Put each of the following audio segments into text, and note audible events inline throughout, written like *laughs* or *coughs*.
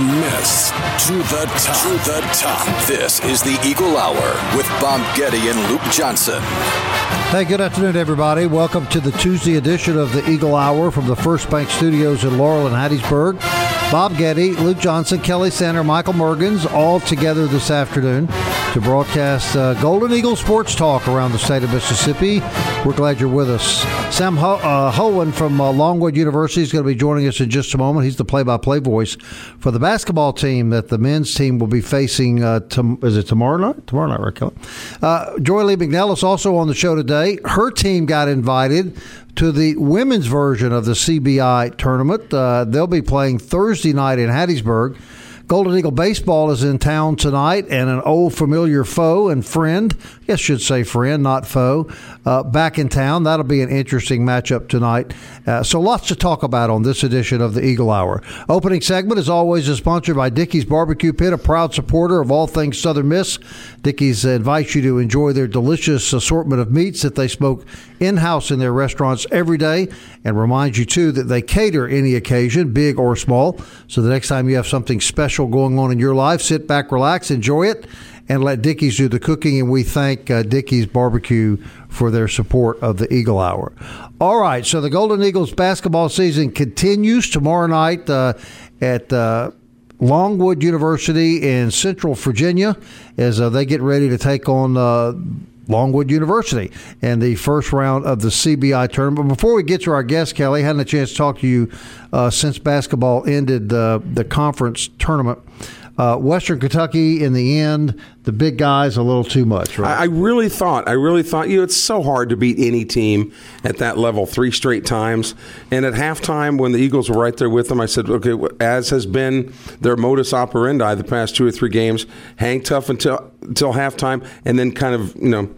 Miss to the top. To the top. This is the Eagle Hour with Bob Getty and Luke Johnson. Hey, good afternoon, everybody. Welcome to the Tuesday edition of the Eagle Hour from the First Bank Studios in Laurel and Hattiesburg. Bob Getty, Luke Johnson, Kelly Sander, Michael Mergens, all together this afternoon to broadcast uh, Golden Eagle Sports Talk around the state of Mississippi. We're glad you're with us. Sam Ho- uh, Hohen from uh, Longwood University is going to be joining us in just a moment. He's the play-by-play voice for the basketball team that the men's team will be facing. Uh, tom- is it tomorrow night? Tomorrow night, right, Kelly? Uh, Joy Lee McNell is also on the show today. Her team got invited to the women's version of the CBI tournament. Uh, they'll be playing Thursday night in Hattiesburg. Golden Eagle Baseball is in town tonight, and an old familiar foe and friend, I guess should say friend, not foe, uh, back in town. That'll be an interesting matchup tonight. Uh, so lots to talk about on this edition of the Eagle Hour. Opening segment, as always, is sponsored by Dickey's Barbecue Pit, a proud supporter of all things Southern Miss. Dickey's invites you to enjoy their delicious assortment of meats that they smoke in-house in their restaurants every day and reminds you, too, that they cater any occasion, big or small. So the next time you have something special going on in your life, sit back, relax, enjoy it, and let Dickey's do the cooking. And we thank uh, Dickey's Barbecue for their support of the Eagle Hour. All right, so the Golden Eagles basketball season continues tomorrow night uh, at. Uh, Longwood University in Central Virginia as uh, they get ready to take on uh, Longwood University in the first round of the CBI tournament. But before we get to our guest, Kelly, I hadn't a chance to talk to you uh, since basketball ended the the conference tournament. Uh, Western Kentucky, in the end, the big guys a little too much, right? I, I really thought, I really thought, you know, it's so hard to beat any team at that level three straight times. And at halftime, when the Eagles were right there with them, I said, okay, as has been their modus operandi the past two or three games, hang tough until until halftime, and then kind of, you know,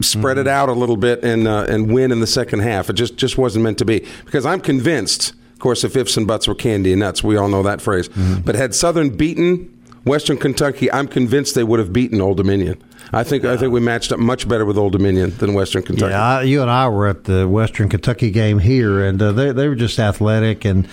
spread it out a little bit and uh, and win in the second half. It just just wasn't meant to be because I'm convinced. Of course, if ifs and buts were candy and nuts, we all know that phrase. But had Southern beaten Western Kentucky, I'm convinced they would have beaten Old Dominion. I think I think we matched up much better with Old Dominion than Western Kentucky. Yeah, I, you and I were at the Western Kentucky game here, and uh, they they were just athletic, and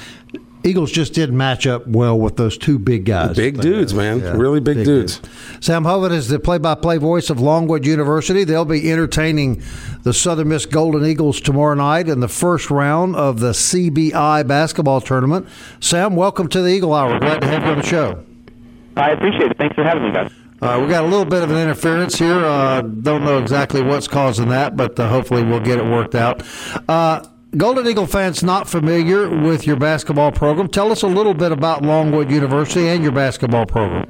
Eagles just didn't match up well with those two big guys. Big dudes, man. Really big dudes. Sam Hovind is the play-by-play voice of Longwood University. They'll be entertaining the Southern Miss Golden Eagles tomorrow night in the first round of the CBI basketball tournament. Sam, welcome to the Eagle Hour. Glad to have you on the show. I appreciate it. Thanks for having me, guys. Uh, we got a little bit of an interference here. Uh, don't know exactly what's causing that, but uh, hopefully we'll get it worked out. Golden Eagle fans not familiar with your basketball program. Tell us a little bit about Longwood University and your basketball program.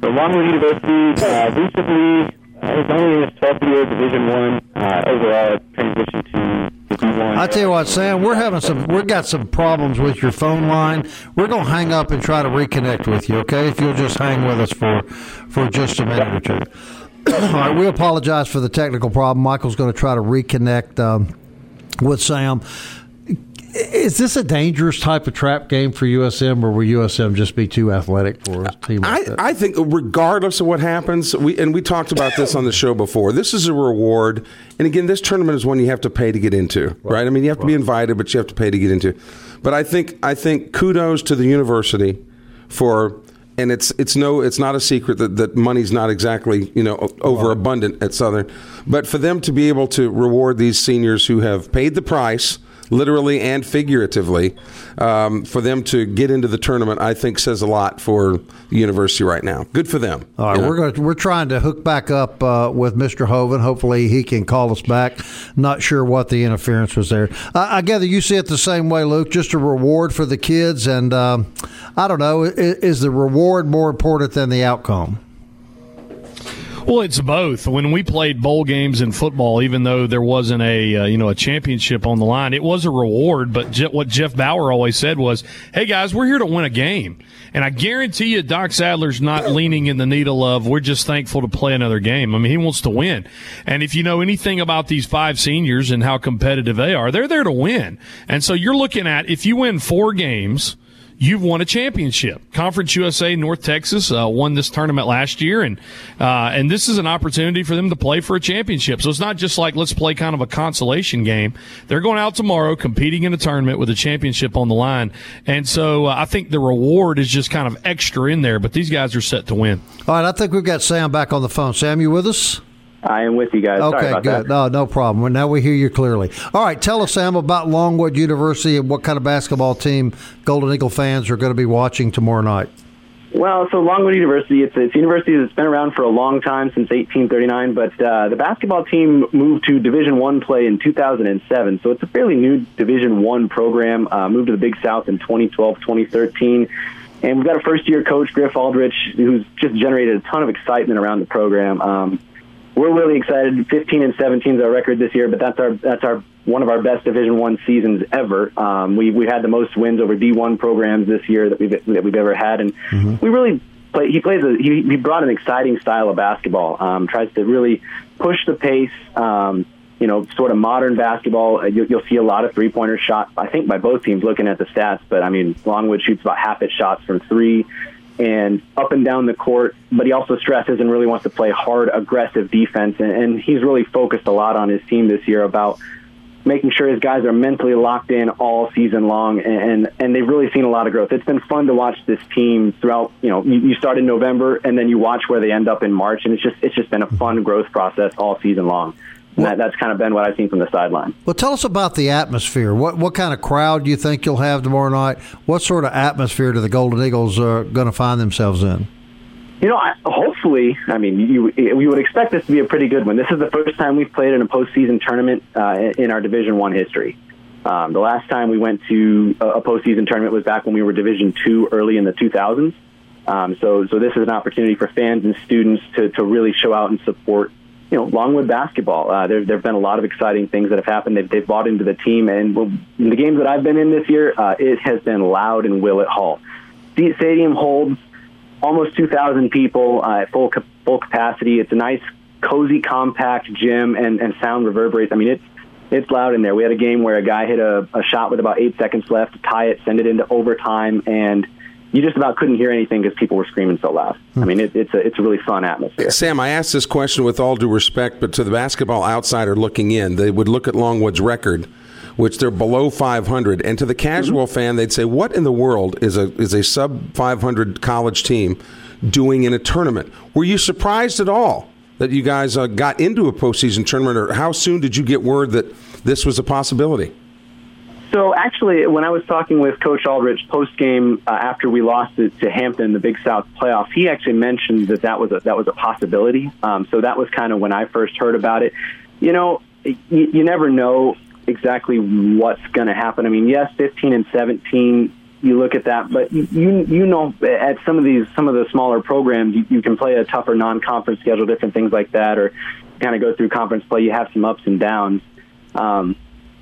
So Longwood University uh, recently uh, is only in its 12th year, Division One. Uh, overall, it transitioned to Division One. I tell you what, Sam, we're having some, we've got some problems with your phone line. We're going to hang up and try to reconnect with you, okay? If you'll just hang with us for, for just a minute or two. *coughs* All right, we apologize for the technical problem. Michael's going to try to reconnect um, with Sam. Is this a dangerous type of trap game for USM, or will USM just be too athletic for a team like I, that? I think regardless of what happens, we and we talked about this on the show before. This is a reward, and again, this tournament is one you have to pay to get into, right? I mean, you have to be invited, but you have to pay to get into. But I think I think kudos to the university for, and it's it's no it's not a secret that, that money's not exactly you know overabundant at Southern, but for them to be able to reward these seniors who have paid the price literally and figuratively, um, for them to get into the tournament, I think says a lot for the university right now. Good for them. All right, you know? we're going to, we're trying to hook back up uh, with Mr. Hoven. Hopefully, he can call us back. Not sure what the interference was there. I, I gather you see it the same way, Luke. Just a reward for the kids, and um, I don't know. Is, is the reward more important than the outcome? Well, it's both. When we played bowl games in football, even though there wasn't a uh, you know a championship on the line, it was a reward. But Je- what Jeff Bower always said was, "Hey guys, we're here to win a game." And I guarantee you, Doc Sadler's not leaning in the needle of we're just thankful to play another game. I mean, he wants to win. And if you know anything about these five seniors and how competitive they are, they're there to win. And so you're looking at if you win four games you've won a championship. Conference USA North Texas uh, won this tournament last year, and uh, and this is an opportunity for them to play for a championship. So it's not just like let's play kind of a consolation game. They're going out tomorrow, competing in a tournament with a championship on the line, and so uh, I think the reward is just kind of extra in there. But these guys are set to win. All right, I think we've got Sam back on the phone. Sam, you with us? I am with you guys. Okay, good. That. No, no problem. Well, now we hear you clearly. All right, tell us, Sam, about Longwood University and what kind of basketball team Golden Eagle fans are going to be watching tomorrow night. Well, so Longwood University, it's, it's a university that's been around for a long time, since 1839, but uh, the basketball team moved to Division One play in 2007, so it's a fairly new Division One program, uh, moved to the Big South in 2012, 2013. And we've got a first-year coach, Griff Aldrich, who's just generated a ton of excitement around the program. Um, we're really excited. 15 and 17 is our record this year, but that's our that's our one of our best Division One seasons ever. Um, we we had the most wins over D1 programs this year that we've that we've ever had, and mm-hmm. we really play. He plays a he, he brought an exciting style of basketball. Um, tries to really push the pace. Um, you know, sort of modern basketball. Uh, you, you'll see a lot of three pointers shot. I think by both teams looking at the stats, but I mean, Longwood shoots about half its shots from three and up and down the court, but he also stresses and really wants to play hard, aggressive defense. And, and he's really focused a lot on his team this year about making sure his guys are mentally locked in all season long, and and they've really seen a lot of growth. It's been fun to watch this team throughout. You know, you, you start in November, and then you watch where they end up in March, and it's just it's just been a fun growth process all season long. That, that's kind of been what I've seen from the sideline. Well, tell us about the atmosphere. What what kind of crowd do you think you'll have tomorrow night? What sort of atmosphere do the Golden Eagles are going to find themselves in? You know, I, hopefully, I mean, you, we would expect this to be a pretty good one. This is the first time we've played in a postseason tournament uh, in our Division One history. Um, the last time we went to a, postseason tournament was back when we were Division Two, early in the 2000s. Um, so, so this is an opportunity for fans and students to, to really show out and support you know, Longwood basketball. Uh, there, there have been a lot of exciting things that have happened. They've, they've bought into the team, and in the games that I've been in this year, uh, it has been loud in Willett Hall. The stadium holds almost 2,000 people uh, at full full capacity. It's a nice, cozy, compact gym, and, and sound reverberates. I mean, it's it's loud in there. We had a game where a guy hit a, a shot with about eight seconds left to tie it, send it into overtime, and you just about couldn't hear anything because people were screaming so loud. I mean, it, it's a it's a really fun atmosphere. Sam, I asked this question with all due respect, but to the basketball outsider looking in, they would look at Longwood's record, which they're below 500, and to the casual mm-hmm. fan, they'd say, "What in the world is a is a sub 500 college team doing in a tournament?" Were you surprised at all that you guys uh, got into a postseason tournament, or how soon did you get word that this was a possibility? So actually, when I was talking with Coach Aldrich post game uh, after we lost it to Hampton, in the Big South playoff, he actually mentioned that that was a, that was a possibility. Um, so that was kind of when I first heard about it. You know, you, you never know exactly what's going to happen. I mean, yes, 15 and 17 you look at that. But you you know at some of these some of the smaller programs, you, you can play a tougher non-conference schedule, different things like that, or kind of go through conference play. You have some ups and downs. Um,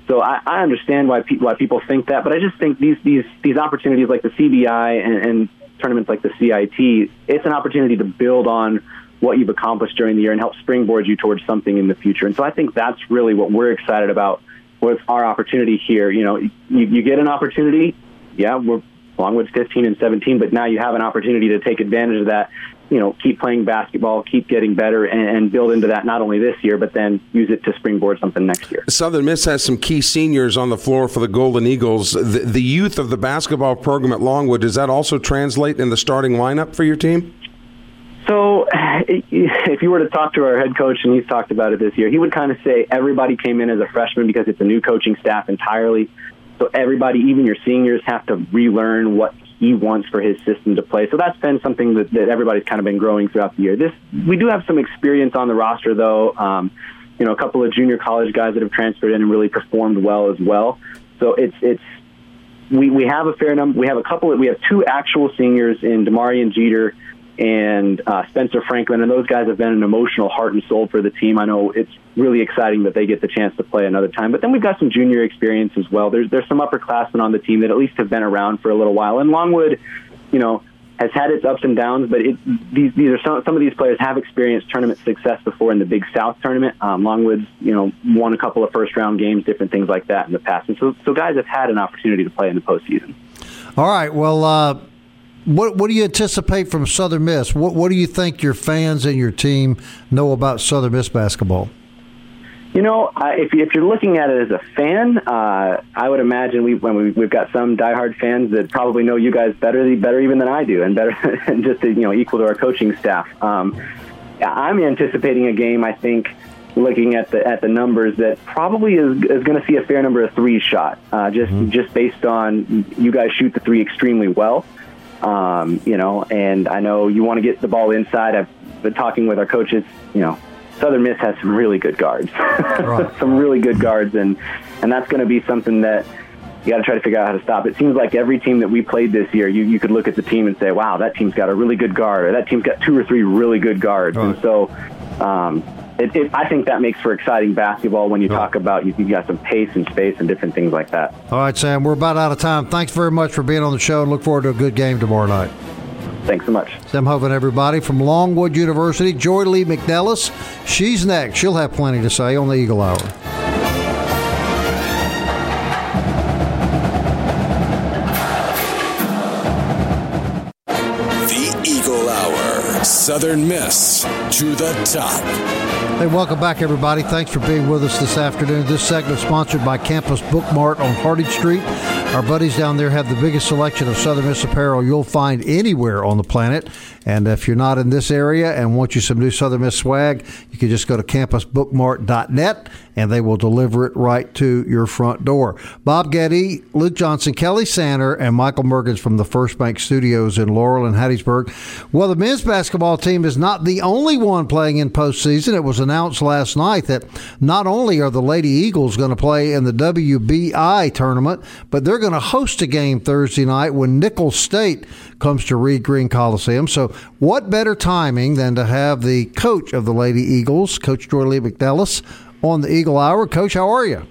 so I, I understand why pe- why people think that, but I just think these these these opportunities like the CBI and, and tournaments like the CIT, it's an opportunity to build on what you've accomplished during the year and help springboard you towards something in the future. And so I think that's really what we're excited about with our opportunity here. You know, you, you get an opportunity. Yeah, we're Longwood's 15 and 17, but now you have an opportunity to take advantage of that you know, keep playing basketball, keep getting better, and, and, build into that not only this year, but then use it to springboard something next year. Southern Miss has some key seniors on the floor for the Golden Eagles. The, the youth of the basketball program at Longwood, does that also translate in the starting lineup for your team? So, *sighs* if you were to talk to our head coach, and he's talked about it this year, he would kind of say everybody came in as a freshman because it's a new coaching staff entirely. So everybody, even your seniors, have to relearn what he wants for his system to play. So that's been something that, that everybody's kind of been growing throughout the year. This we do have some experience on the roster though. Um, you know, a couple of junior college guys that have transferred in and really performed well as well. So it's it's we, we have a fair number. We have a couple. We have two actual seniors in Demari and Jeter and uh, Spencer Franklin, and those guys have been an emotional heart and soul for the team. I know it's really exciting that they get the chance to play another time. But then we've got some junior experience as well. There's there's some upperclassmen on the team that at least have been around for a little while. And Longwood, you know, has had its ups and downs, but it, these these are some some of these players have experienced tournament success before in the Big South tournament. Um, Longwood's you know won a couple of first round games, different things like that in the past, and so so guys have had an opportunity to play in the postseason. All right, well. Uh what what do you anticipate from Southern Miss? What what do you think your fans and your team know about Southern Miss basketball? You know, uh, if, if you're looking at it as a fan, uh, I would imagine we when we, we've got some diehard fans that probably know you guys better, better even than I do, and better *laughs* and just to, you know equal to our coaching staff. Um, I'm anticipating a game. I think looking at the at the numbers that probably is, is going to see a fair number of threes shot, uh, just mm-hmm. just based on you guys shoot the three extremely well. Um, you know, and I know you want to get the ball inside. I've been talking with our coaches. You know, Southern Miss has some really good guards, *laughs* right. some really good guards, and and that's going to be something that you got to try to figure out how to stop. It seems like every team that we played this year, you you could look at the team and say, wow, that team's got a really good guard, or that team's got two or three really good guards, right. and so. Um, it, it, I think that makes for exciting basketball when you talk about you, you got some pace and space and different things like that. All right, Sam, we're about out of time. Thanks very much for being on the show and look forward to a good game tomorrow night. Thanks so much. Sam Hovan, everybody from Longwood University. Joye Lee McNelis, she's next. She'll have plenty to say on the Eagle Hour. Southern Miss to the top. Hey, welcome back, everybody. Thanks for being with us this afternoon. This segment is sponsored by Campus Book Mart on Harding Street. Our buddies down there have the biggest selection of Southern Miss apparel you'll find anywhere on the planet. And if you're not in this area and want you some new Southern Miss swag, you can just go to campusbookmart.net and they will deliver it right to your front door. Bob Getty, Luke Johnson, Kelly Sander, and Michael Mergens from the First Bank Studios in Laurel and Hattiesburg. Well, the men's basketball team is not the only one playing in postseason. It was announced last night that not only are the Lady Eagles going to play in the WBI tournament, but they're going to host a game Thursday night when Nicholls State comes to Reed Green Coliseum. So, what better timing than to have the coach of the Lady Eagles, Coach Joye Lee McNelis, on the Eagle Hour. Coach, how are you?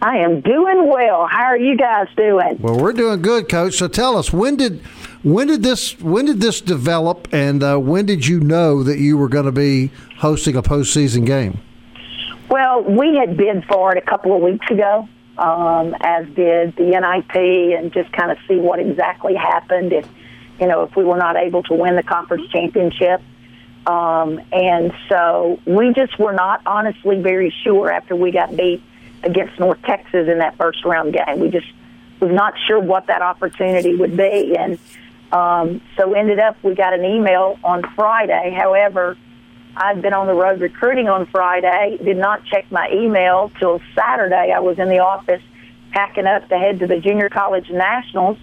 I am doing well. How are you guys doing? Well, we're doing good, Coach. So tell us when did when did this when did this develop, and uh, when did you know that you were going to be hosting a postseason game? Well, we had bid for it a couple of weeks ago, um, as did the NIT, and just kind of see what exactly happened if you know if we were not able to win the conference championship. Um, and so we just were not honestly very sure after we got beat against North Texas in that first round game. We just was not sure what that opportunity would be. And um, so ended up we got an email on Friday. However, I'd been on the road recruiting on Friday, did not check my email till Saturday. I was in the office packing up to head to the Junior College Nationals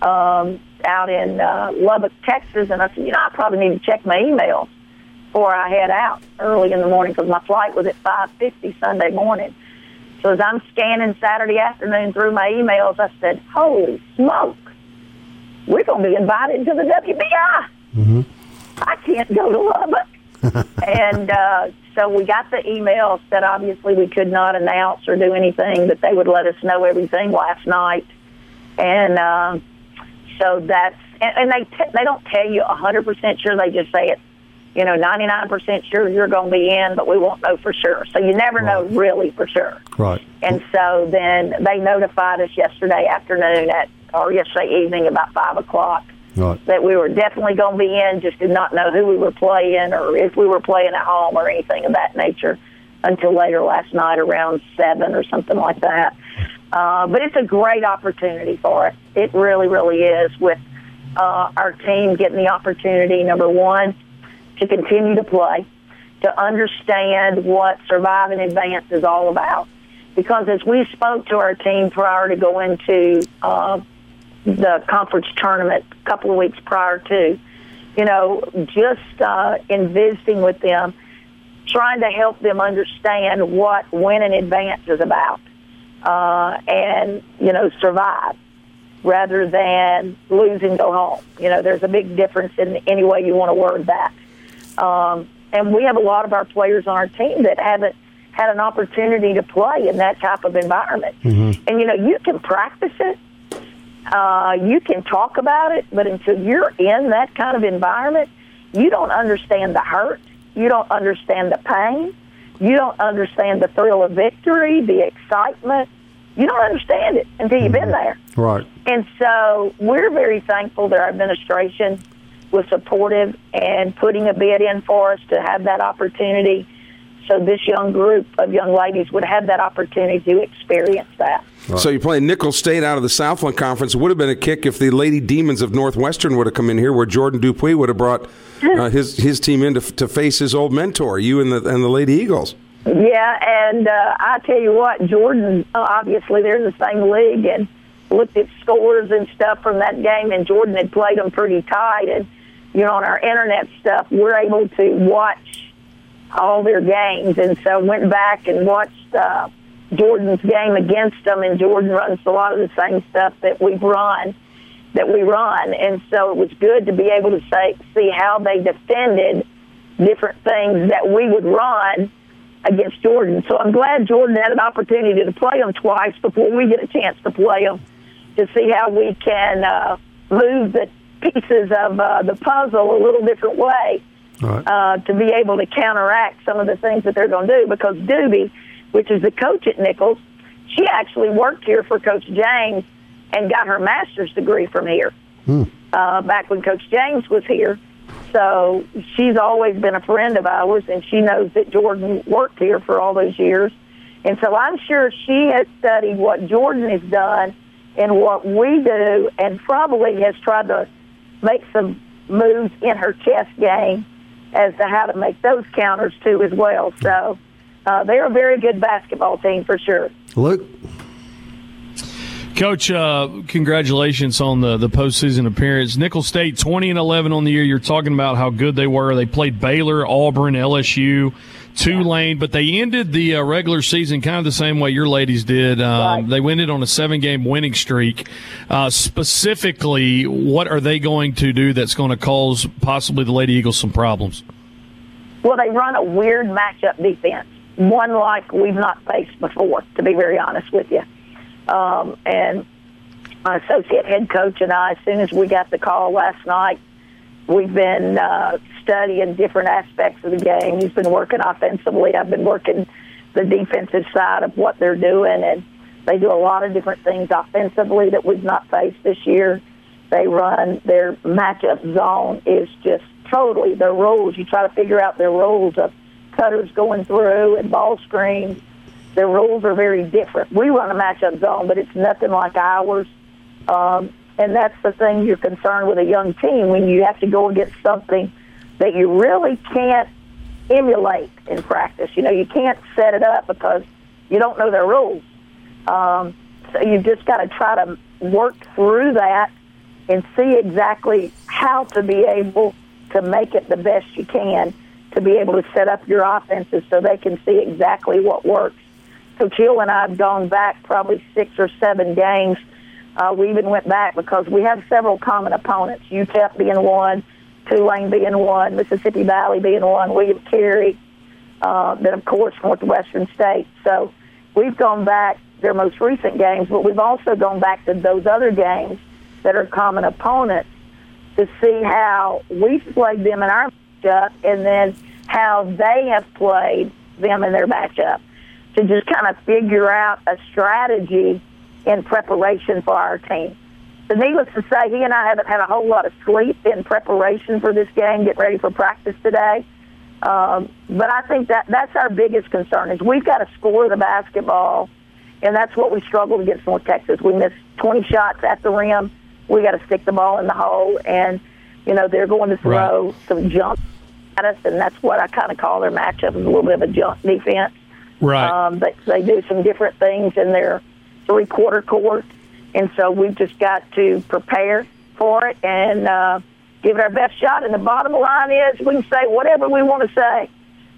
um, out in uh, Lubbock, Texas. And I said, you know, I probably need to check my email before I head out early in the morning because my flight was at 5.50 Sunday morning. So as I'm scanning Saturday afternoon through my emails, I said, holy smoke, we're going to be invited to the WBI. Mm-hmm. I can't go to Lubbock. And uh, so we got the email that obviously we could not announce or do anything, but they would let us know everything last night. And uh, so that's, and, and they, t- they don't tell you a 100% sure, they just say it's you know, 99% sure you're going to be in, but we won't know for sure. So you never right. know really for sure. Right. And so then they notified us yesterday afternoon at, or yesterday evening about 5 o'clock right. that we were definitely going to be in, just did not know who we were playing or if we were playing at home or anything of that nature until later last night around 7 or something like that. Uh, but it's a great opportunity for us. It really, really is with uh, our team getting the opportunity, number one, to continue to play, to understand what Survive and Advance is all about. Because as we spoke to our team prior to going to uh, the conference tournament a couple of weeks prior to, you know, just uh, in visiting with them, trying to help them understand what Win in Advance is about uh, and, you know, survive. rather than lose and go home. You know, there's a big difference in any way you want to word that. Um, and we have a lot of our players on our team that haven't had an opportunity to play in that type of environment. Mm-hmm. And you know, you can practice it, uh, you can talk about it, but until you're in that kind of environment, you don't understand the hurt, you don't understand the pain, you don't understand the thrill of victory, the excitement. You don't understand it until you've been there. Right. And so we're very thankful that our administration was supportive and putting a bid in for us to have that opportunity so this young group of young ladies would have that opportunity to experience that. Right. So you're playing Nicholls State out of the Southland Conference. It would have been a kick if the Lady Demons of Northwestern would have come in here, where Jordan Dupuy would have brought uh, *laughs* his his team in to, to, face his old mentor, you and the and the Lady Eagles. Yeah, and uh, I tell you what, Jordan. Obviously, they're in the same league, and looked at scores and stuff from that game, and Jordan had played them pretty tight, and you know, on our internet stuff, we're able to watch all their games. And so went back and watched uh, Jordan's game against them, and Jordan runs a lot of the same stuff that we run. That we run, and so it was good to be able to say, see how they defended different things that we would run against Jordan. So I'm glad Jordan had an opportunity to play them twice before we get a chance to play them to see how we can uh, move the pieces of uh, the puzzle a little different way right. uh, to be able to counteract some of the things that they're going to do. Because DoBee, which is the coach at Nicholls, she actually worked here for Coach James and got her master's degree from here hmm. uh, back when Coach James was here. So she's always been a friend of ours, and she knows that Jordan worked here for all those years. And so I'm sure she has studied what Jordan has done and what we do, and probably has tried to make some moves in her chess game as to how to make those counters too as well. So uh, they're a very good basketball team for sure. Luke. Coach, uh, congratulations on the, the postseason appearance. Nicholls State, 20 and 11 on the year. You're talking about how good they were. They played Baylor, Auburn, LSU. Tulane, but they ended the uh, regular season kind of the same way your ladies did. Um, right. They ended on a seven game winning streak. Uh, specifically, what are they going to do that's going to cause possibly the Lady Eagles some problems? Well, they run a weird matchup defense, one like we've not faced before, to be very honest with you. Um, and my associate head coach and I, as soon as we got the call last night, we've been uh, studying different aspects of the game. He's been working offensively. I've been working the defensive side of what they're doing, and they do a lot of different things offensively that we've not faced this year. They run their matchup zone is just totally their rules. You try to figure out their rules of cutters going through and ball screens. Their rules are very different. We run a matchup zone, but it's nothing like ours. Um, and that's the thing you're concerned with a young team when you have to go against something that you really can't emulate in practice. You know, you can't set it up because you don't know their rules. Um, so you've just got to try to work through that and see exactly how to be able to make it the best you can to be able to set up your offenses so they can see exactly what works. So Hill and I have gone back probably six or seven games. Uh, we even went back because we have several common opponents, UTEP being one, Tulane being one, Mississippi Valley being one, William Carey, uh, then of course Northwestern State. So we've gone back their most recent games, but we've also gone back to those other games that are common opponents to see how we've played them in our matchup and then how they have played them in their matchup to just kind of figure out a strategy in preparation for our team. So needless to say, he and I haven't had a whole lot of sleep in preparation for this game, get ready for practice today. Um, but I think that that's our biggest concern is we've got to score the basketball, and that's what we struggled against North Texas. We missed 20 shots at the rim. We got to stick the ball in the hole, and you know they're going to throw right. some jump at us, and that's what I kind of call their matchup is a little bit of a jump defense. Right. Um, but they do some different things in their three quarter court and so we've just got to prepare for it and uh, give it our best shot. And the bottom line is we can say whatever we want to say,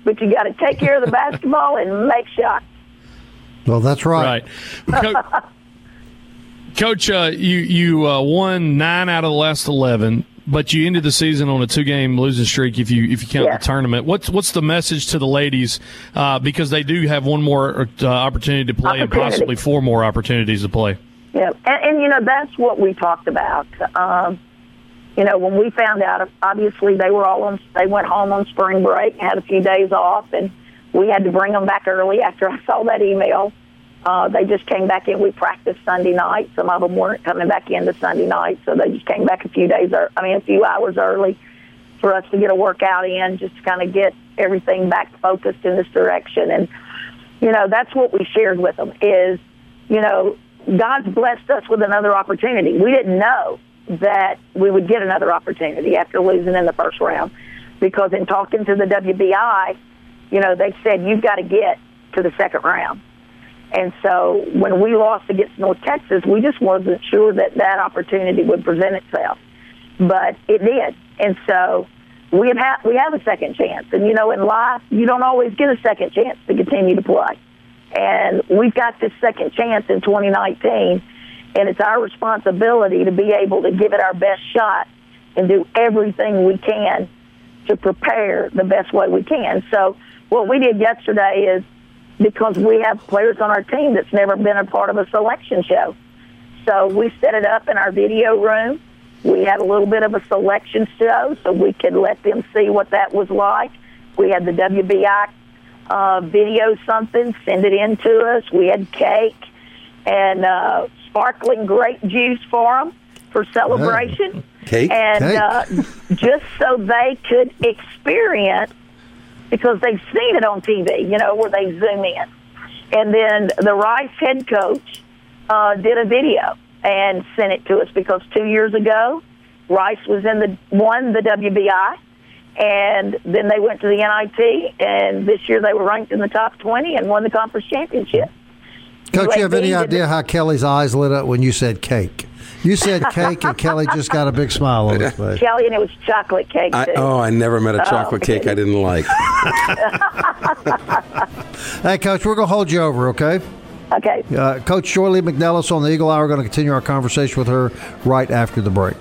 but you got to take care of the basketball and make shots. Well, that's right. Right. *laughs* Coach, uh, you you uh, won nine out of the last eleven, but you ended the season on a two game losing streak. If you if you count Yeah. the tournament, what's what's the message to the ladies uh, because they do have one more uh, opportunity to play and possibly four more opportunities to play. Yeah, and, and you know that's what we talked about. Um, you know, when we found out, obviously they were all on. They went home on spring break, had a few days off, and we had to bring them back early. After *laughs* I saw that email, uh, they just came back in. We practiced Sunday night. Some of them weren't coming back in to Sunday night, so they just came back a few days. ear- I mean, a few hours early for us to get a workout in, just to kind of get everything back focused in this direction. And you know, that's what we shared with them is, you know, God's blessed us with another opportunity. We didn't know that we would get another opportunity after losing in the first round because in talking to the WBI, you know, they said you've got to get to the second round. And so when we lost against North Texas, we just wasn't sure that that opportunity would present itself. But it did. And so we have ha- we have a second chance. And you know, in life, you don't always get a second chance to continue to play. And we've got this second chance in 2019, and it's our responsibility to be able to give it our best shot and do everything we can to prepare the best way we can. So what we did yesterday is because we have players on our team that's never been a part of a selection show. So we set it up in our video room. We had a little bit of a selection show so we could let them see what that was like. We had the WBI uh, video something, send it in to us. We had cake and uh, sparkling grape juice for them for celebration. Cake? And Cake. Uh, just so they could experience, because they've seen it on TV, you know, where they zoom in. And then the Rice head coach uh, did a video and sent it to us because two years ago, Rice was in the won the WBI, and then they went to the NIT, and this year they were ranked in the top twenty and won the conference championship. Coach, you have any idea how Kelly's eyes lit up when you said cake? You said *laughs* cake, and Kelly just got a big smile on his face. Kelly, and it was chocolate cake I, too. oh, I never met a chocolate cake I didn't like. *laughs* *laughs* Hey, Coach, we're going to hold you over, okay? Okay. Uh, Coach Shirley Lee McNelis on the Eagle Hour. We're going to continue our conversation with her right after the break.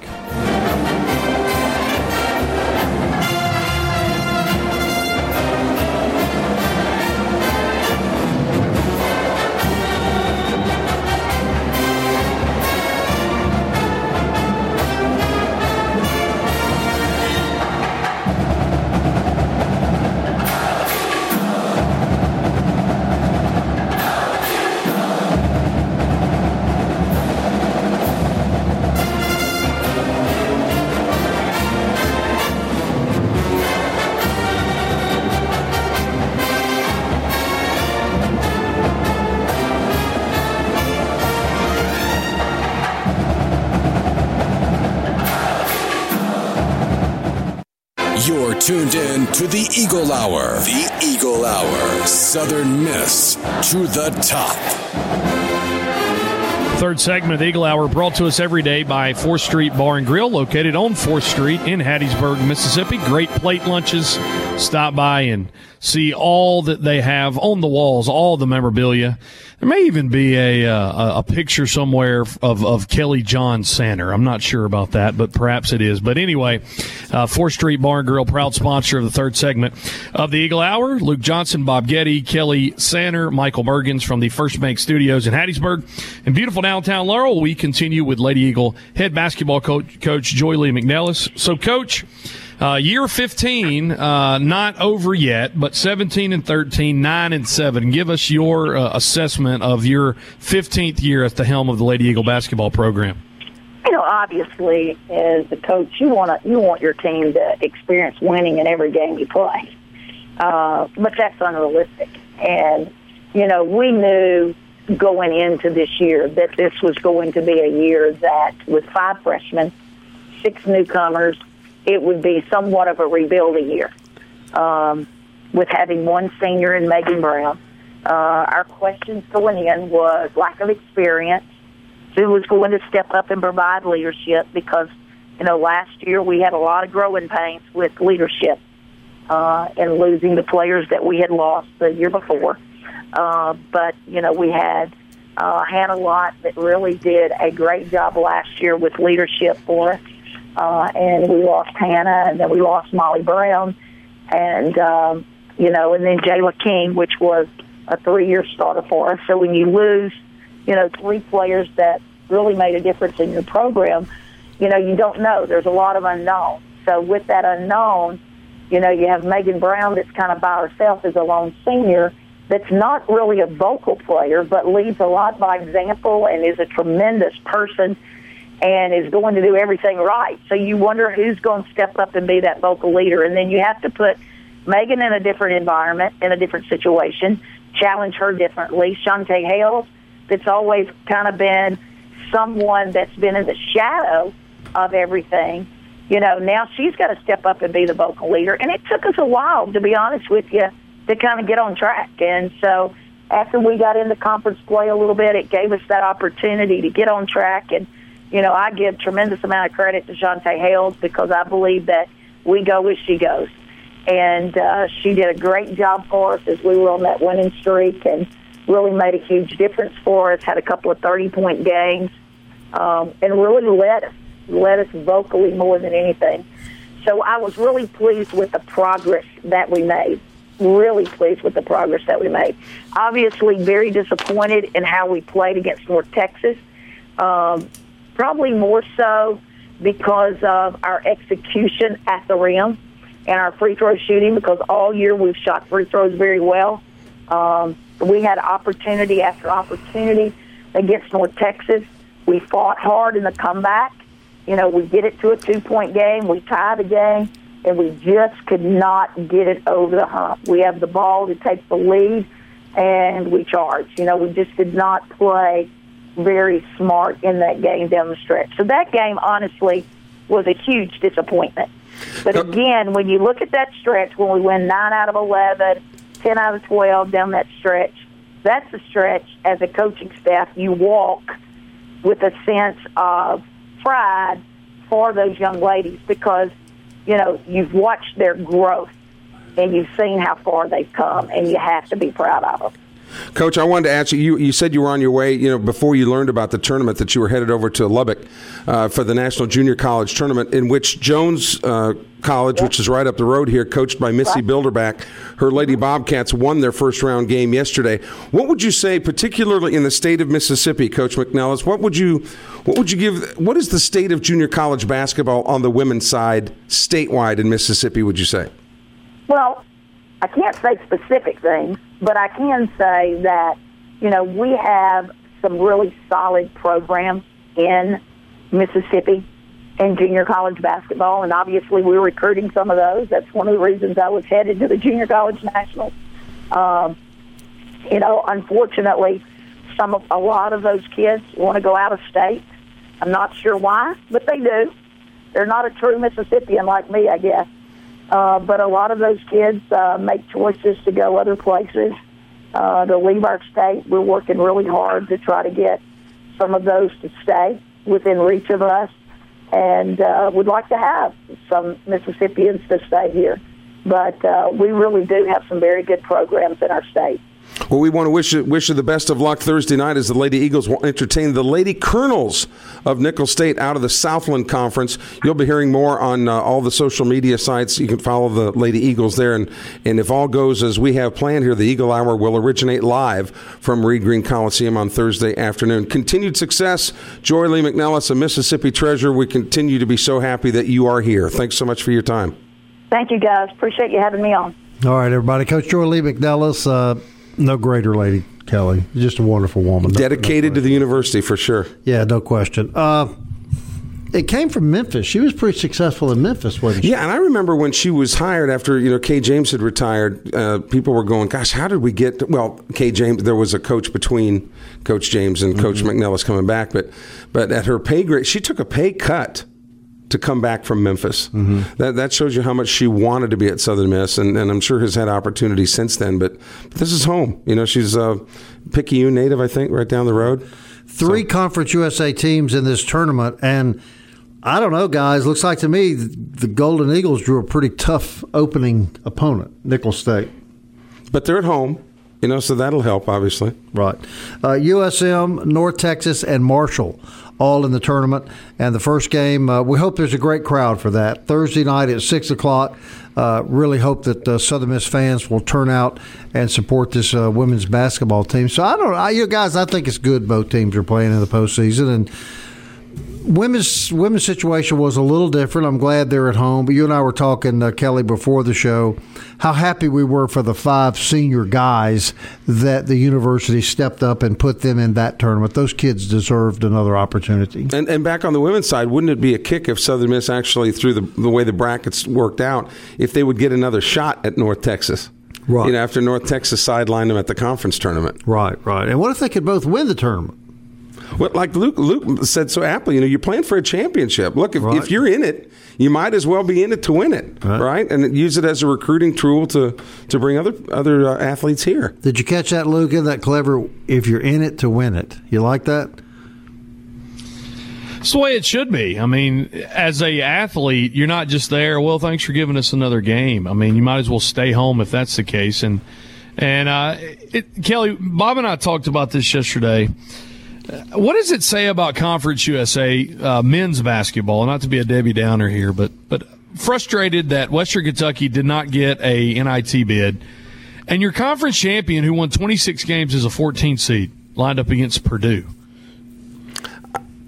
To the top. Third segment of Eagle Hour brought to us every day by 4th Street Bar and Grill, located on 4th Street in Hattiesburg, Mississippi. Great plate lunches. Stop by and see all that they have on the walls, all the memorabilia. There may even be a uh, a picture somewhere of, of Kelly John Sander. I'm not sure about that, but perhaps it is. But anyway, uh, 4th Street Bar and Grill, proud sponsor of the third segment of the Eagle Hour. Luke Johnson, Bob Getty, Kelly Sander, Michael Mergens from the First Bank Studios in Hattiesburg. In beautiful downtown Laurel, we continue with Lady Eagle head basketball coach, coach Joye Lee McNelis. So, Coach, uh, year 15, uh, not over yet, but 17 and 13, 9 and 7. Give us your uh, assessment of your 15th year at the helm of the Lady Eagle basketball program. you know, obviously, as a coach, you want you want your team to experience winning in every game you play, uh, but that's unrealistic. And you know, we knew going into this year that this was going to be a year that, with five freshmen, six newcomers, it would be somewhat of a rebuilding year. Um, with having one senior in Megan Brown, uh, our questions going in was lack of experience who was going to step up and provide leadership because, you know, last year we had a lot of growing pains with leadership uh, and losing the players that we had lost the year before. Uh, but, you know, we had uh, Hannah Lott that really did a great job last year with leadership for us. Uh, and we lost Hannah, and then we lost Molly Brown, and um, you know, and then Jayla King, which was a three-year starter for us. So when you lose, you know, three players that really made a difference in your program, you know, you don't know. There's a lot of unknown. So with that unknown, you know, you have Megan Brown that's kind of by herself as a lone senior that's not really a vocal player, but leads a lot by example and is a tremendous person and is going to do everything right. So you wonder who's going to step up and be that vocal leader. And then you have to put Megan in a different environment, in a different situation, challenge her differently. Shantae Hales, that's always kind of been someone that's been in the shadow of everything. You know, now she's got to step up and be the vocal leader. And it took us a while, to be honest with you, to kind of get on track. And so after we got into conference play a little bit, it gave us that opportunity to get on track. And, you know, I give tremendous amount of credit to Shantae Hales because I believe that we go as she goes. And uh, she did a great job for us as we were on that winning streak and really made a huge difference for us, had a couple of 30-point games, um, and really led us, led us vocally more than anything. So I was really pleased with the progress that we made really pleased with the progress that we made. Obviously, very disappointed in how we played against North Texas. Um, probably more so because of our execution at the rim and our free throw shooting. Because all year we've shot free throws very well. Um, we had opportunity after opportunity against North Texas. We fought hard in the comeback. You know, we get it to a two point game. We tie the game and we just could not get it over the hump. We have the ball to take the lead, and we charge. You know, we just did not play very smart in that game down the stretch. So that game, honestly, was a huge disappointment. But again, when you look at that stretch, when we win 9 out of 11, 10 out of 12 down that stretch, that's a stretch as a coaching staff you walk with a sense of pride for those young ladies because – you know, you've watched their growth and you've seen how far they've come, and you have to be proud of them. Coach, I wanted to ask you, you. You said you were on your way. You know, before you learned about the tournament, that you were headed over to Lubbock uh, for the National Junior College Tournament, in which Jones uh, College, which is right up the road here, coached by Missy. Bilderback, her Lady Bobcats won their first round game yesterday. What would you say, particularly in the state of Mississippi, Coach McNelis? What would you, what would you give? What is the state of junior college basketball on the women's side, statewide in Mississippi? Would you say? Well, I can't say specific things, but I can say that, you know, we have some really solid programs in Mississippi in junior college basketball, and obviously we're recruiting some of those. That's one of the reasons I was headed to the junior college nationals. Um, you know, unfortunately, some of a lot of those kids want to go out of state. I'm not sure why, but they do. They're not a true Mississippian like me, I guess. Uh, but a lot of those kids uh, make choices to go other places, uh, to leave our state. We're working really hard to try to get some of those to stay within reach of us, and uh, would like to have some Mississippians to stay here. But uh, we really do have some very good programs in our state. Well, we want to wish you, wish you the best of luck Thursday night as the Lady Eagles will entertain the Lady Colonels of Nicholls State out of the Southland Conference. You'll be hearing more on uh, all the social media sites. You can follow the Lady Eagles there. And, and if all goes as we have planned here, the Eagle Hour will originate live from Reed Green Coliseum on Thursday afternoon. Continued success, Joye Lee McNelis, a Mississippi treasure. We continue to be so happy that you are here. Thanks so much for your time. Thank you, guys. Appreciate you having me on. All right, everybody. Coach Joye Lee McNelis. Uh, no greater lady, Kelly. Just a wonderful woman. Dedicated no to the university for sure. Yeah, no question. Uh, it came from Memphis. She was pretty successful in Memphis, wasn't she? Yeah, and I remember when she was hired after you know Kay James had retired. Uh, people were going, "Gosh, how did we get?" To, well, Kay James. There was a coach between Coach James and Coach mm-hmm. McNelis coming back, but but at her pay grade, she took a pay cut to come back from Memphis. Mm-hmm. That that shows you how much she wanted to be at Southern Miss, and, and I'm sure has had opportunities since then. But, but this is home. You know, she's a Picayune native, I think, right down the road. Three so. Conference USA teams in this tournament, and I don't know, guys. Looks like to me the Golden Eagles drew a pretty tough opening opponent, Nicholls State. But they're at home. You know, so that'll help, obviously. Right. Uh, USM, North Texas, and Marshall all in the tournament. And the first game, uh, we hope there's a great crowd for that. Thursday night at 6 o'clock. Uh, really hope that uh, Southern Miss fans will turn out and support this uh, women's basketball team. So I don't know. You guys, I think it's good both teams are playing in the postseason. And women's women's situation was a little different. I'm glad they're at home. But you and I were talking, uh, Kelly, before the show, how happy we were for the five senior guys that the university stepped up and put them in that tournament. Those kids deserved another opportunity. And, and back on the women's side, wouldn't it be a kick if Southern Miss actually, through the, the way the brackets worked out, if they would get another shot at North Texas? Right. You know, after North Texas sidelined them at the conference tournament. Right, right. And what if they could both win the tournament? Well, like Luke, Luke said so aptly, you know, you're playing for a championship. Look, if, Right. if you're in it, you might as well be in it to win it, Right. right? And use it as a recruiting tool to to bring other other uh, athletes here. Did you catch that, Luke? Isn't that clever? If you're in it to win it, you like that? It's the way it should be. I mean, as a athlete, you're not just there. Well, thanks for giving us another game. I mean, you might as well stay home if that's the case. And and uh, it, Kelly, Bob and I talked about this yesterday. What does it say about Conference USA uh, men's basketball? Not to be a Debbie Downer here, but but frustrated that Western Kentucky did not get a NIT bid, and your conference champion, who won 26 games as a 14 seed, lined up against Purdue.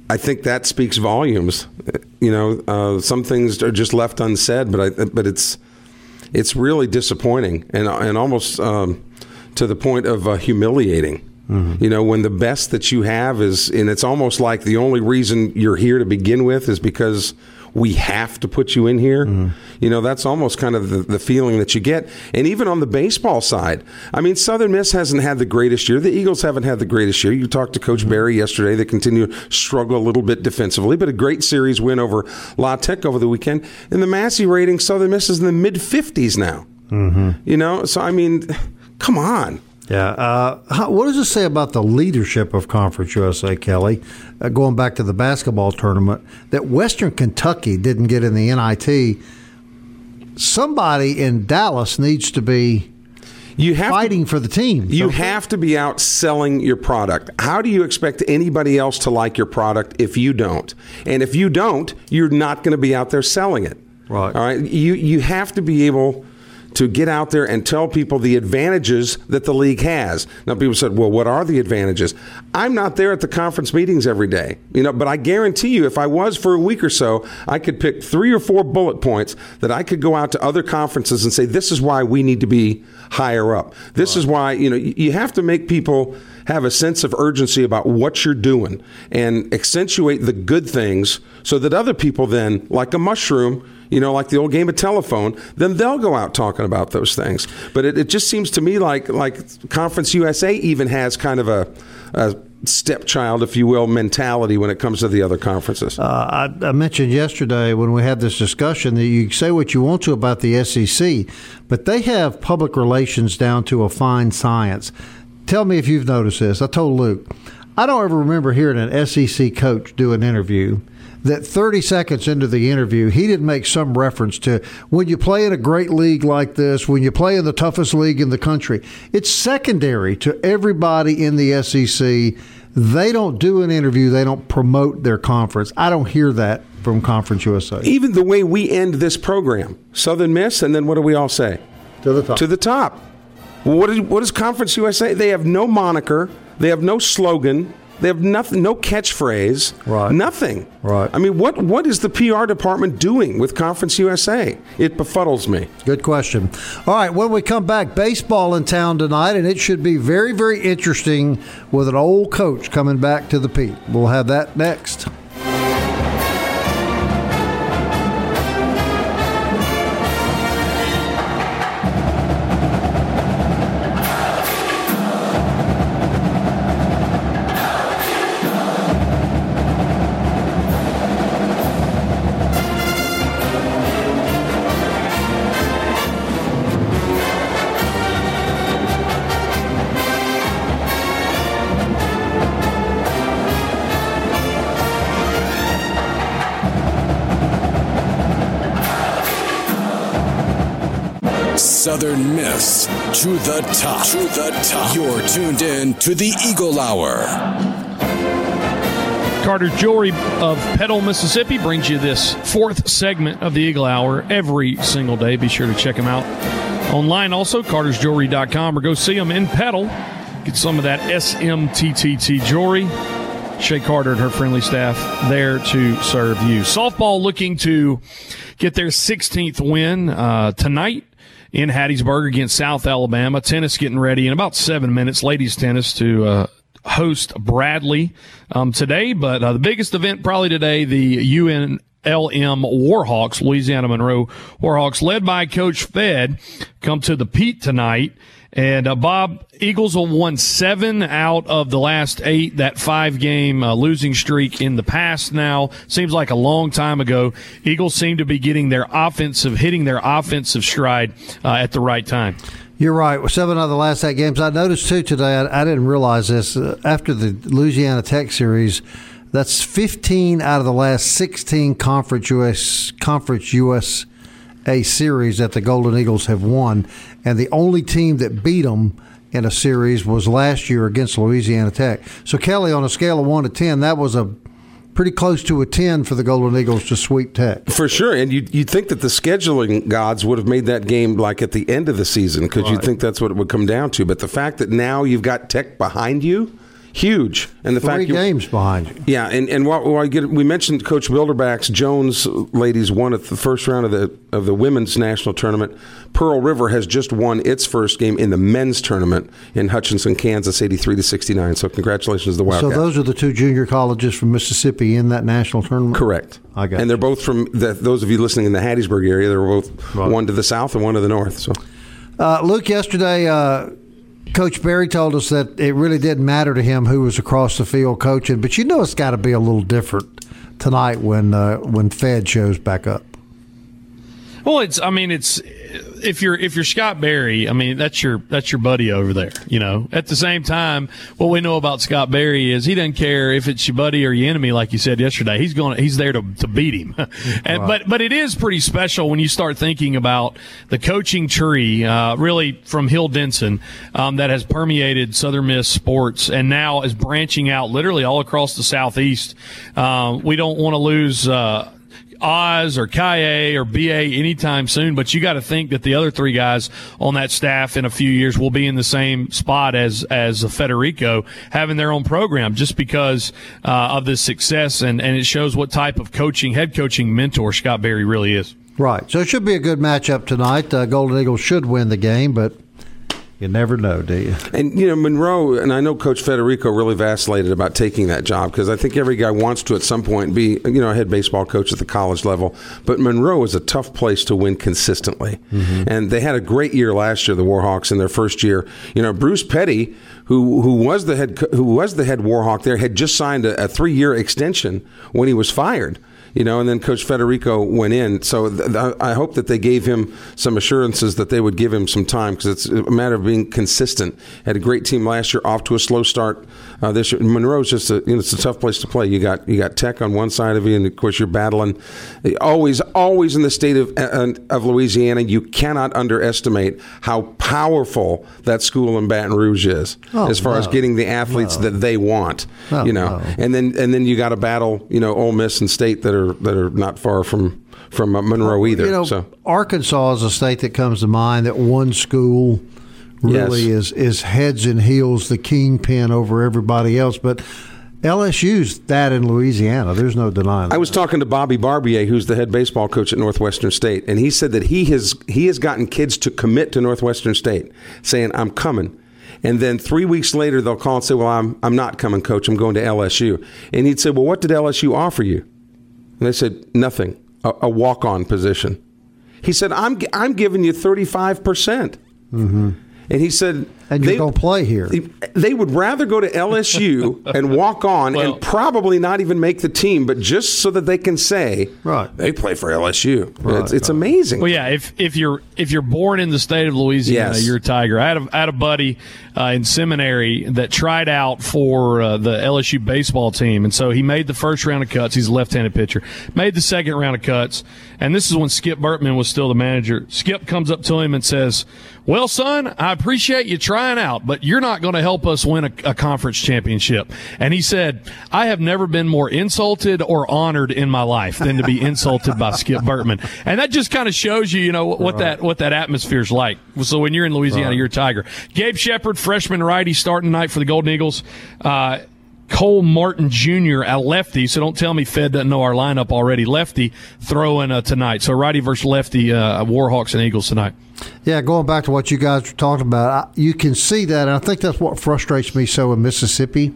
I think that speaks volumes. You know, uh, some things are just left unsaid, but I, but it's it's really disappointing and and almost um, to the point of uh, humiliating. You know, when the best that you have is, and it's almost like the only reason you're here to begin with is because we have to put you in here. Mm-hmm. You know, that's almost kind of the, the feeling that you get. And even on the baseball side, I mean, Southern Miss hasn't had the greatest year. The Eagles haven't had the greatest year. You talked to Coach mm-hmm. Berry yesterday. They continue to struggle a little bit defensively, but a great series win over La Tech over the weekend. In the Massey rating, Southern Miss is in the mid 50s now. Mm-hmm. You know, so I mean, *sighs* come on. Yeah. Uh, how, what does it say about the leadership of Conference USA, Kelly? Uh, going back to the basketball tournament, that Western Kentucky didn't get in the NIT. Somebody in Dallas needs to be You have to- fighting for the team. You So- have to be out selling your product. How do you expect anybody else to like your product if you don't? And if you don't, you're not going to be out there selling it. Right. All right. You you have to be able to get out there and tell people the advantages that the league has. Now people said, "Well, what are the advantages?" I'm not there at the conference meetings every day. You know, but I guarantee you if I was for a week or so, I could pick 3 or 4 bullet points that I could go out to other conferences and say, "This is why we need to be higher up. This is why, you know, you have to make people have a sense of urgency about what you're doing and accentuate the good things so that other people then, like a mushroom, you know, like the old game of telephone, then they'll go out talking about those things. But it, it just seems to me like like Conference USA even has kind of a, a stepchild, if you will, mentality when it comes to the other conferences. Uh, I, I mentioned yesterday when we had this discussion that you say what you want to about the SEC, but they have public relations down to a fine science. Tell me if you've noticed this. I told Luke, I don't ever remember hearing an SEC coach do an interview that 30 seconds into the interview, he didn't make some reference to when you play in a great league like this, when you play in the toughest league in the country. It's secondary to everybody in the SEC. They don't do an interview, they don't promote their conference. I don't hear that from Conference USA. even the way we end this program, Southern Miss, and then what do we all say? To the top. To the top. What, is, what is Conference USA? They have no moniker. They have no slogan. They have nothing, no catchphrase. Right. Nothing. Right. I mean, what what is the PR department doing with Conference USA? It befuddles me. Good question. All right, when we come back, baseball in town tonight, and it should be very, very interesting with an old coach coming back to the Pete. We'll have that next. To the top. To the top. You're tuned in to the Eagle Hour. Carter Jewelry of Petal, Mississippi brings you this fourth segment of the Eagle Hour every single day. Be sure to check them out online also, cartersjewelry.com, or go see them in Petal. Get some of that SMTTT jewelry. Shay Carter and her friendly staff there to serve you. Softball looking to get their 16th win uh, tonight in Hattiesburg against South Alabama. Tennis getting ready in about seven minutes. Ladies tennis to uh, host Bradley um, today, but uh, the biggest event probably today, the UN. LM Warhawks, Louisiana Monroe Warhawks, led by Coach Fed, come to the Pete tonight. And uh, Bob, Eagles have won seven out of the last eight. That five game uh, losing streak in the past now seems like a long time ago. Eagles seem to be getting their offensive, hitting their offensive stride uh, at the right time. You're right. Seven out of the last eight games. I noticed too today. I, I didn't realize this uh, after the Louisiana Tech series. That's 15 out of the last 16 conference US conference US a series that the Golden Eagles have won, and the only team that beat them in a series was last year against Louisiana Tech. So Kelly, on a scale of one to ten, that was a pretty close to a 10 for the Golden Eagles to sweep Tech. For sure. And you'd, you'd think that the scheduling gods would have made that game like at the end of the season because right. you'd think that's what it would come down to. But the fact that now you've got Tech behind you huge. And the Three fact you, games behind you. Yeah, and and while, while get, we mentioned Coach Bilderbach's Jones ladies won at the first round of the of the women's national tournament. Pearl River has just won its first game in the men's tournament in Hutchinson, Kansas, eighty three to sixty nine. So congratulations to the Wildcats. So those are the two junior colleges from Mississippi in that national tournament. Correct. I got. And they're both from the, those of you listening in the Hattiesburg area. They're both right. one to the south and one to the north. So. Uh, Luke, yesterday, uh, Coach Berry told us that it really didn't matter to him who was across the field coaching, but you know it's got to be a little different tonight when uh, when Fed shows back up. Well, it's I mean it's if you're if you're Scott Berry, I mean that's your that's your buddy over there. You know. At the same time, what we know about Scott Berry is he doesn't care if it's your buddy or your enemy, like you said yesterday. He's going he's there to, to beat him. *laughs* and. But but it is pretty special when you start thinking about the coaching tree, uh, really from Hill Denson, um, that has permeated Southern Miss sports and now is branching out literally all across the southeast. Uh, we don't want to lose. Uh, Oz or Kaye or BA anytime soon, but you got to think that the other three guys on that staff in a few years will be in the same spot as as Federico having their own program just because uh, of the success and, and it shows what type of coaching, head coaching mentor Scott Berry really is. Right. So it should be a good matchup tonight. Uh, Golden Eagles should win the game, but you never know, do you? And you know, Monroe, and I know Coach Federico really vacillated about taking that job because I think every guy wants to at some point be, you know, a head baseball coach at the college level. But Monroe is a tough place to win consistently, mm-hmm. and they had a great year last year, the Warhawks in their first year. You know, Bruce Peddie, who who was the head who was the head Warhawk there, had just signed a, a three year extension when he was fired you know, and then Coach Federico went in. So th- I hope that they gave him some assurances that they would give him some time because it's a matter of being consistent. Had a great team last year, off to a slow start uh, this year. Monroe's just a you know, it's a tough place to play. You got you got Tech on one side of you, and of course you're battling. Always, always in the state of uh, of Louisiana, you cannot underestimate how powerful that school in Baton Rouge is oh, as far no. as getting the athletes no. that they want. No, you know, and then and then you got to battle you know Ole Miss and State that are are that are not far from from uh, Monroe either. You know, so. Arkansas is a state that comes to mind. That one school really yes. is is heads and heels the kingpin over everybody else, but. LSU's that in Louisiana. There's no denying. That. I was talking to Bobby Barbier, who's the head baseball coach at Northwestern State, and he said that he has he has gotten kids to commit to Northwestern State, saying, "I'm coming." And then three weeks later, they'll call and say, "Well, I'm I'm not coming, coach. I'm going to LSU." And he'd say, "Well, what did LSU offer you?" And they said, nothing, a, a walk on position. He said, I'm, I'm giving you 35%. percent mm hmm And he said, and you're going to play here. They would rather go to LSU *laughs* and walk on Well- and probably not even make the team, but just so that they can say Right. they play for LSU. Right, it's it's amazing. Well, yeah. If if you're if you're born in the state of Louisiana, Yes. you're a Tiger. I had a, I had a buddy uh, in seminary that tried out for uh, the LSU baseball team, and so he made the first round of cuts. He's a left-handed pitcher. Made the second round of cuts, and this is when Skip Bertman was still the manager. Skip comes up to him and says, "Well, son, I appreciate you trying out, but you're not going to help us win a, a conference championship." And he said, "I have never been more insulted or honored in my life than to be *laughs* insulted by Skip Bertman." And that just kind of shows you, you know, what that what that atmosphere's like. So when you're in Louisiana, you're a Tiger. Gabe Shepard, freshman righty, starting tonight for the Golden Eagles. Uh, Cole Martin Jr. a lefty, so don't tell me Fed doesn't know our lineup already. Lefty throwing uh, tonight, so righty versus lefty, uh, Warhawks and Eagles tonight. Yeah, going back to what you guys were talking about, I, you can see that, and I think that's what frustrates me so in Mississippi,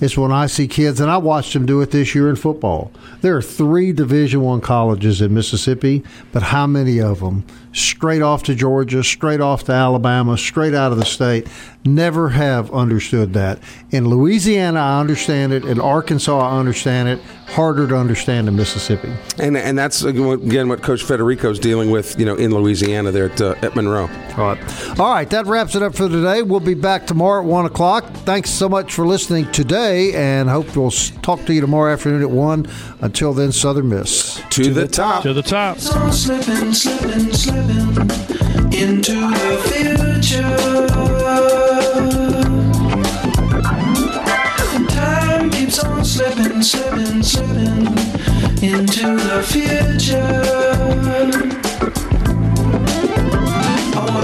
is when I see kids, and I watched them do it this year in football. There are three Division One colleges in Mississippi, but how many of them straight off to Georgia, straight off to Alabama, straight out of the state? Never have understood that. In Louisiana, I understand it. In Arkansas, I understand it. Harder to understand in Mississippi. and and that's again what Coach Federico's dealing with, you know, in Louisiana there at, uh, at Monroe. All right. All right, that wraps it up for today. We'll be back tomorrow at 1 o'clock. Thanks so much for listening today, and hope we'll talk to you tomorrow afternoon at 1. Until then, Southern Miss. To, the, top. To the top. on slipping, slipping, slipping into the future. Time keeps on slipping, slipping, slipping into the future.